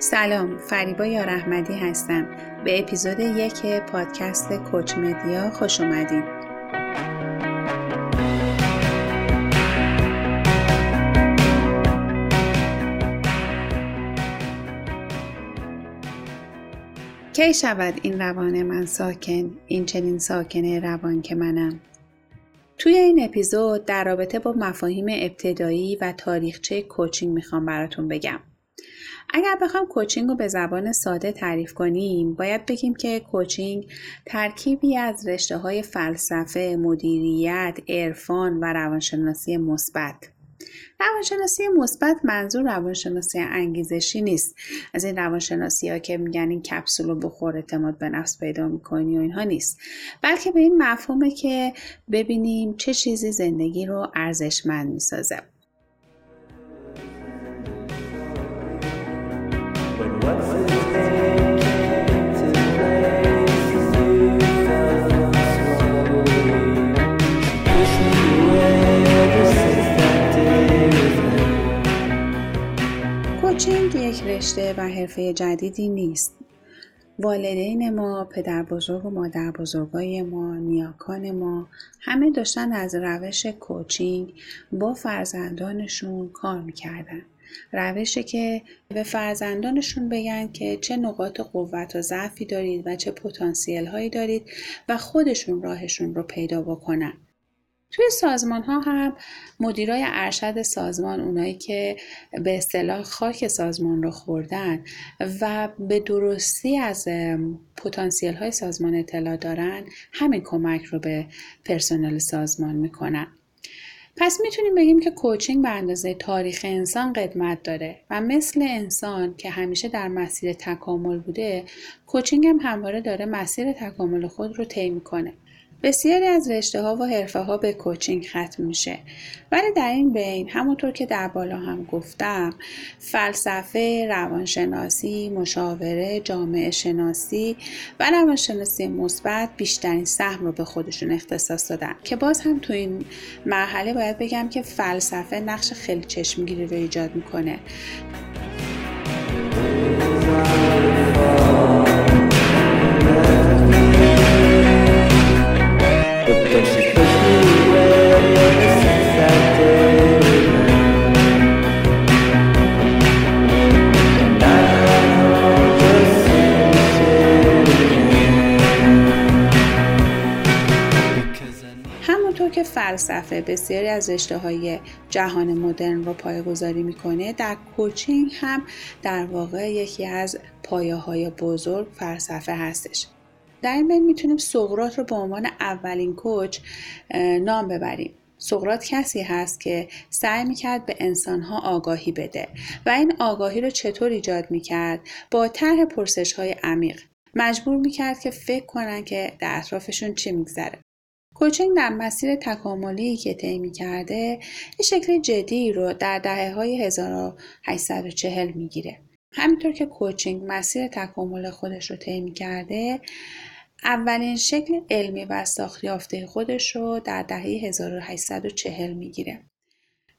سلام فریبا یار احمدی هستم. به اپیزود یک پادکست کوچ مدیا خوش اومدین. کی شود این روان من ساکن؟ این چنین ساکنه روان که منم. توی این اپیزود در رابطه با مفاهیم ابتدایی و تاریخچه کوچینگ می‌خوام براتون بگم. اگر بخوام کوچینگ رو به زبان ساده تعریف کنیم باید بگیم که کوچینگ ترکیبی از رشته های فلسفه، مدیریت، عرفان و روانشناسی مثبت. روانشناسی مثبت منظور روانشناسی انگیزشی نیست. از این روانشناسی ها که میگن این کپسول رو بخور اعتماد به نفس پیدا می‌کنی و اینها نیست. بلکه به این مفهومه که ببینیم چه چیزی زندگی رو ارزشمند می‌سازه. کوچینگ یک رشته و حرفه جدیدی نیست. والدین ما، پدر بزرگ و مادر بزرگای ما، نیاکان ما همه داشتن از روش کوچینگ با فرزندانشون کار می‌کردن. روشی که به فرزندانشون بگن که چه نقاط قوت و ضعفی دارید و چه پتانسیل هایی دارید و خودشون راهشون رو پیدا بکنن. توی سازمان ها هم مدیرای ارشد سازمان اونایی که به اصطلاح خاک سازمان رو خوردن و به درستی از پتانسیل های سازمان اطلاع دارن همین کمک رو به پرسنل سازمان می‌کنن پس می‌تونیم بگیم که کوچینگ به اندازه تاریخ انسان قدمت داره و مثل انسان که همیشه در مسیر تکامل بوده کوچینگ هم همواره داره مسیر تکامل خود رو طی می‌کنه. بسیاری از رشته ها و حرفه ها به کوچینگ ختم میشه. ولی در این بین همونطور که در بالا هم گفتم فلسفه روانشناسی مشاوره جامعه شناسی و روانشناسی مثبت بیشترین سهم رو به خودشون اختصاص دادن. که باز هم تو این مرحله باید بگم که فلسفه نقش خیلی چشمگیری رو ایجاد می‌کنه. فلسفه بسیاری از رشته های جهان مدرن رو پایگذاری می‌کنه. در کوچینگ هم در واقع یکی از پایه های بزرگ فلسفه هستش. در این بین می‌تونیم سقرات رو به عنوان اولین کوچ نام ببریم. سقرات کسی هست که سعی می‌کرد به انسانها آگاهی بده و این آگاهی رو چطور ایجاد می‌کرد؟ با طرح پرسش های عمیق. مجبور می‌کرد که فکر کنن که در اطرافشون چی میگذره. کوچینگ در مسیر تکاملی که طی کرده یه شکل جدی رو در دهه های 1840 می‌گیره. همینطور که کوچینگ مسیر تکامل خودش رو طی کرده اولین شکل علمی و ساختیافته خودش رو در دهه 1840 می‌گیره.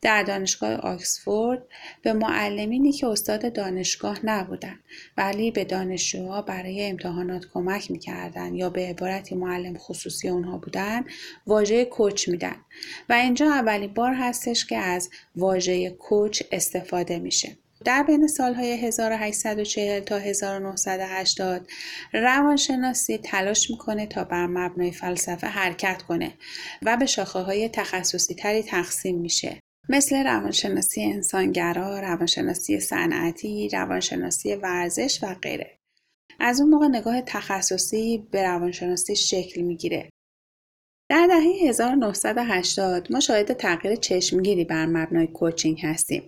در دانشگاه آکسفورد به معلمینی که استاد دانشگاه نبودن ولی به دانشجوها برای امتحانات کمک می‌کردن یا به عبارتی معلم خصوصی اونها بودن واژه کوچ میدن. و اینجا اولین بار هستش که از واژه کوچ استفاده میشه. در بین سالهای 1840 تا 1980 روانشناسی تلاش می‌کنه تا بر مبنای فلسفه حرکت کنه و به شاخه های تخصصی تری تقسیم میشه. مثل روانشناسی انسانگرا، روانشناسی صنعتی، روانشناسی ورزش و غیره. از اون موقع نگاه تخصصی به روانشناسی شکل می‌گیره. در دهه 1980 ما شاهد تغییر چشمگیری بر مبنای کوچینگ هستیم.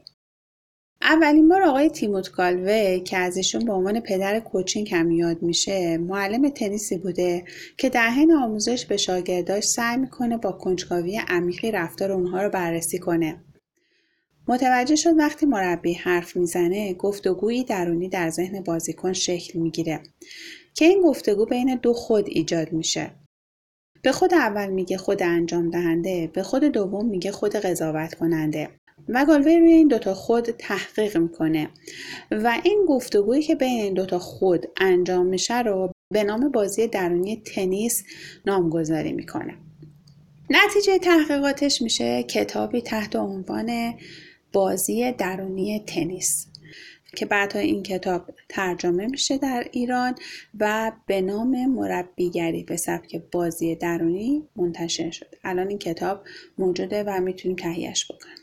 اولین بار آقای تیموت کالوی که از ایشون به عنوان پدر کوچینگ هم یاد میشه معلم تنیسی بوده که در حین آموزش به شاگرداش سعی می‌کنه با کنجکاوی عمیقی رفتار اونها رو بررسی کنه متوجه شد وقتی مربی حرف می‌زنه گفتگویی درونی در ذهن بازیکن شکل می‌گیره. که این گفتگو بین دو خود ایجاد میشه. به خود اول میگه خود انجام دهنده به خود دوم میگه خود قضاوت کننده و گالوی روی این دوتا خود تحقیق می‌کنه. و این گفتگویی که بین این دوتا خود انجام میشه رو به نام بازی درونی تنیس نامگذاری می‌کنه. نتیجه تحقیقاتش میشه کتابی تحت عنوان بازی درونی تنیس که بعدها این کتاب ترجمه میشه در ایران و به نام مربیگری به سبک بازی درونی منتشر شد الان این کتاب موجوده و می‌تونیم تهیهش بکنیم.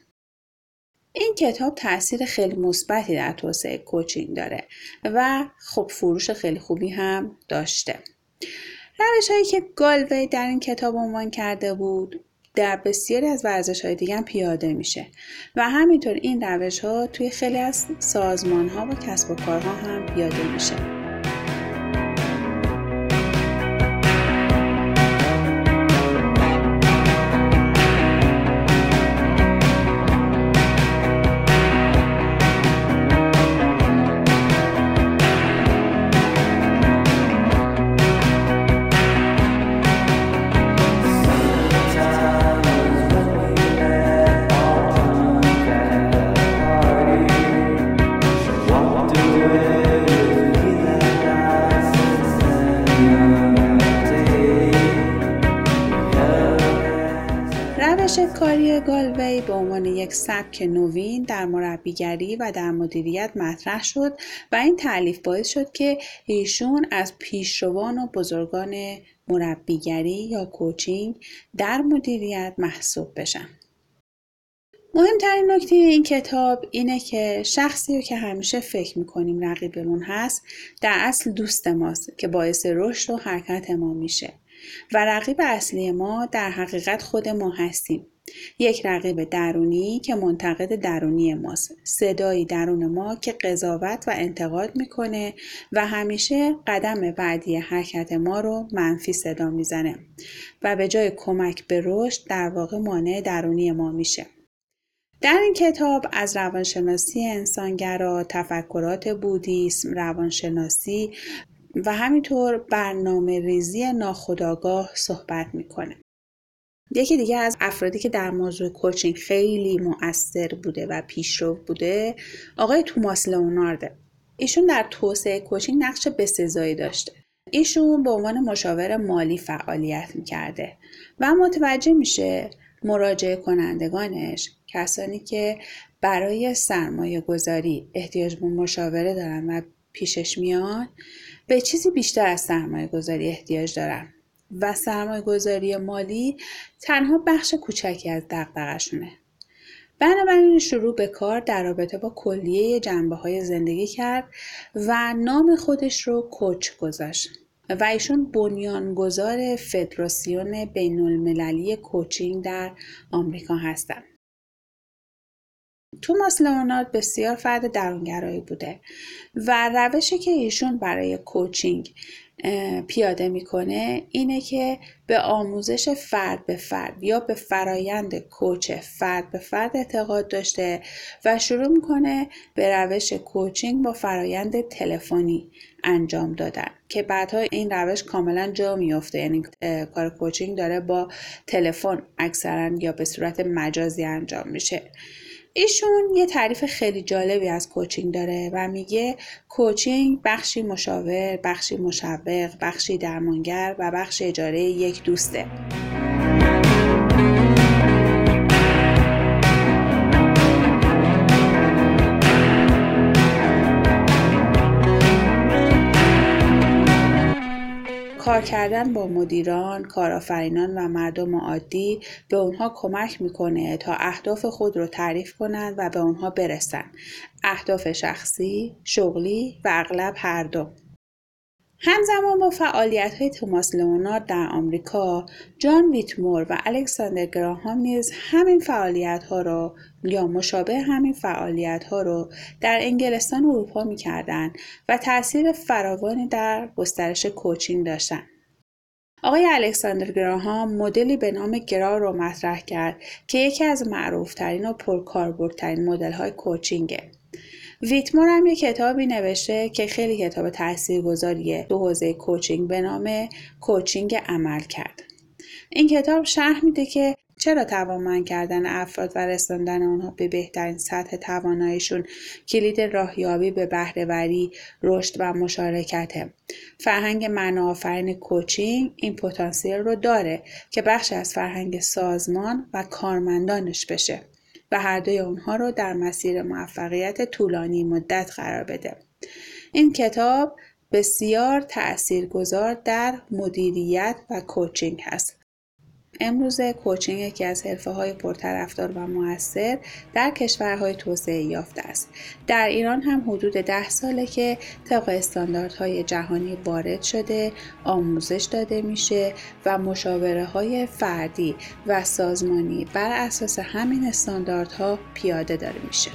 این کتاب تاثیر خیلی مثبتی در توسعه کوچینگ داره و خب فروش خیلی خوبی هم داشته. روش هایی که گالوی در این کتاب عنوان کرده بود در بسیاری از ورزش های دیگه پیاده میشه. و همینطور این روش ها توی خیلی از سازمان ها و کسب و کارها هم پیاده میشه. کاری گالوی به عنوان یک سبک نوین در مربیگری و در مدیریت مطرح شد و این تعلیف باعث شد که ایشون از پیشروان و بزرگان مربیگری یا کوچینگ در مدیریت محسوب بشن. مهمترین نکته این کتاب اینه که شخصی رو که همیشه فکر می‌کنیم رقیبمون هست در اصل دوست ماست که باعث رشد و حرکت ما میشه و رقیب اصلی ما در حقیقت خود ما هستیم یک رقیب درونی که منتقد درونی ماست صدایی درون ما که قضاوت و انتقاد می‌کنه و همیشه قدم بعدی حرکت ما رو منفی صدا می‌زنه و به جای کمک به رشد در واقع مانع درونی ما میشه در این کتاب از روانشناسی انسانگرا، تفکرات بودیسم، روانشناسی و همینطور برنامه ریزی ناخودآگاه صحبت می‌کنه. یکی دیگه از افرادی که در موضوع کوچینگ خیلی مؤثر بوده و پیشرو بوده آقای توماس لئونارد ایشون در توسعه کوچینگ نقش بسزایی داشته. ایشون به عنوان مشاور مالی فعالیت می‌کرده و متوجه میشه مراجعه کنندگانش کسانی که برای سرمایه گذاری احتیاج به مشاوره دارن و پیشش میان به چیزی بیشتر از سرمایه گذاری احتیاج دارن. و سرمایه گذاری مالی تنها بخش کوچکی از دقدقشونه. بنابراین شروع به کار در رابطه با کلیه جنبه های زندگی کرد و نام خودش رو کوچ گذاشت و ایشون بنیانگذار فدراسیون بین المللی کوچینگ در آمریکا هستند. توماس لئونارد بسیار فرد درونگرایی بوده و روشی که ایشون برای کوچینگ پیاده می‌کنه اینه که به آموزش فرد به فرد یا به فرایند کوچ فرد به فرد اعتقاد داشته و شروع می‌کنه به روش کوچینگ با فرایند تلفنی انجام دادن که بعدها این روش کاملا جا میفته یعنی کار کوچینگ داره با تلفن اکثرا یا به صورت مجازی انجام میشه. ایشون یه تعریف خیلی جالبی از کوچینگ داره و میگه کوچینگ بخشی مشاور، بخشی مشوق، بخشی درمانگر و بخش اجاره یک دوسته. کار کردن با مدیران، کارآفرینان و مردم عادی به اونها کمک می‌کنه تا اهداف خود رو تعریف کنند و به اونها برسن. اهداف شخصی، شغلی و اغلب هر دو. همزمان با فعالیت های توماس لئونارد در آمریکا، جان ویتمور و الکساندر گراهام نیز همین فعالیت ها را یا مشابه همین فعالیت ها رو در انگلستان و اروپا می کردن و تاثیر فراوانی در گسترش کوچینگ داشتند. آقای الکساندر گراهام مدلی به نام گرا رو مطرح کرد که یکی از معروفترین و پرکاربردترین مدل های کوچینگه. ویتمور هم یه کتابی نوشته که خیلی کتاب تاثیرگذاریه تو حوزه کوچینگ به نام کوچینگ عمل کرد. این کتاب شرح میده که چرا توانمند کردن افراد و رساندن آنها به بهترین سطح تواناییشون کلید راهیابی به بهرهوری رشد و مشارکته. فرهنگ منافرین کوچینگ این پتانسیل رو داره که بخش از فرهنگ سازمان و کارمندانش بشه. و هر دوی اونها رو در مسیر موفقیت طولانی مدت قرار بده. این کتاب بسیار تاثیرگذار در مدیریت و کوچینگ هست. امروز کوچینگ یکی از حرفه های پرطرفدار و موثر در کشورهای توسعه یافته است. در ایران هم حدود ده ساله که طبق استانداردهای جهانی وارد شده، آموزش داده میشه و مشاوره های فردی و سازمانی بر اساس همین استانداردها پیاده داره میشه.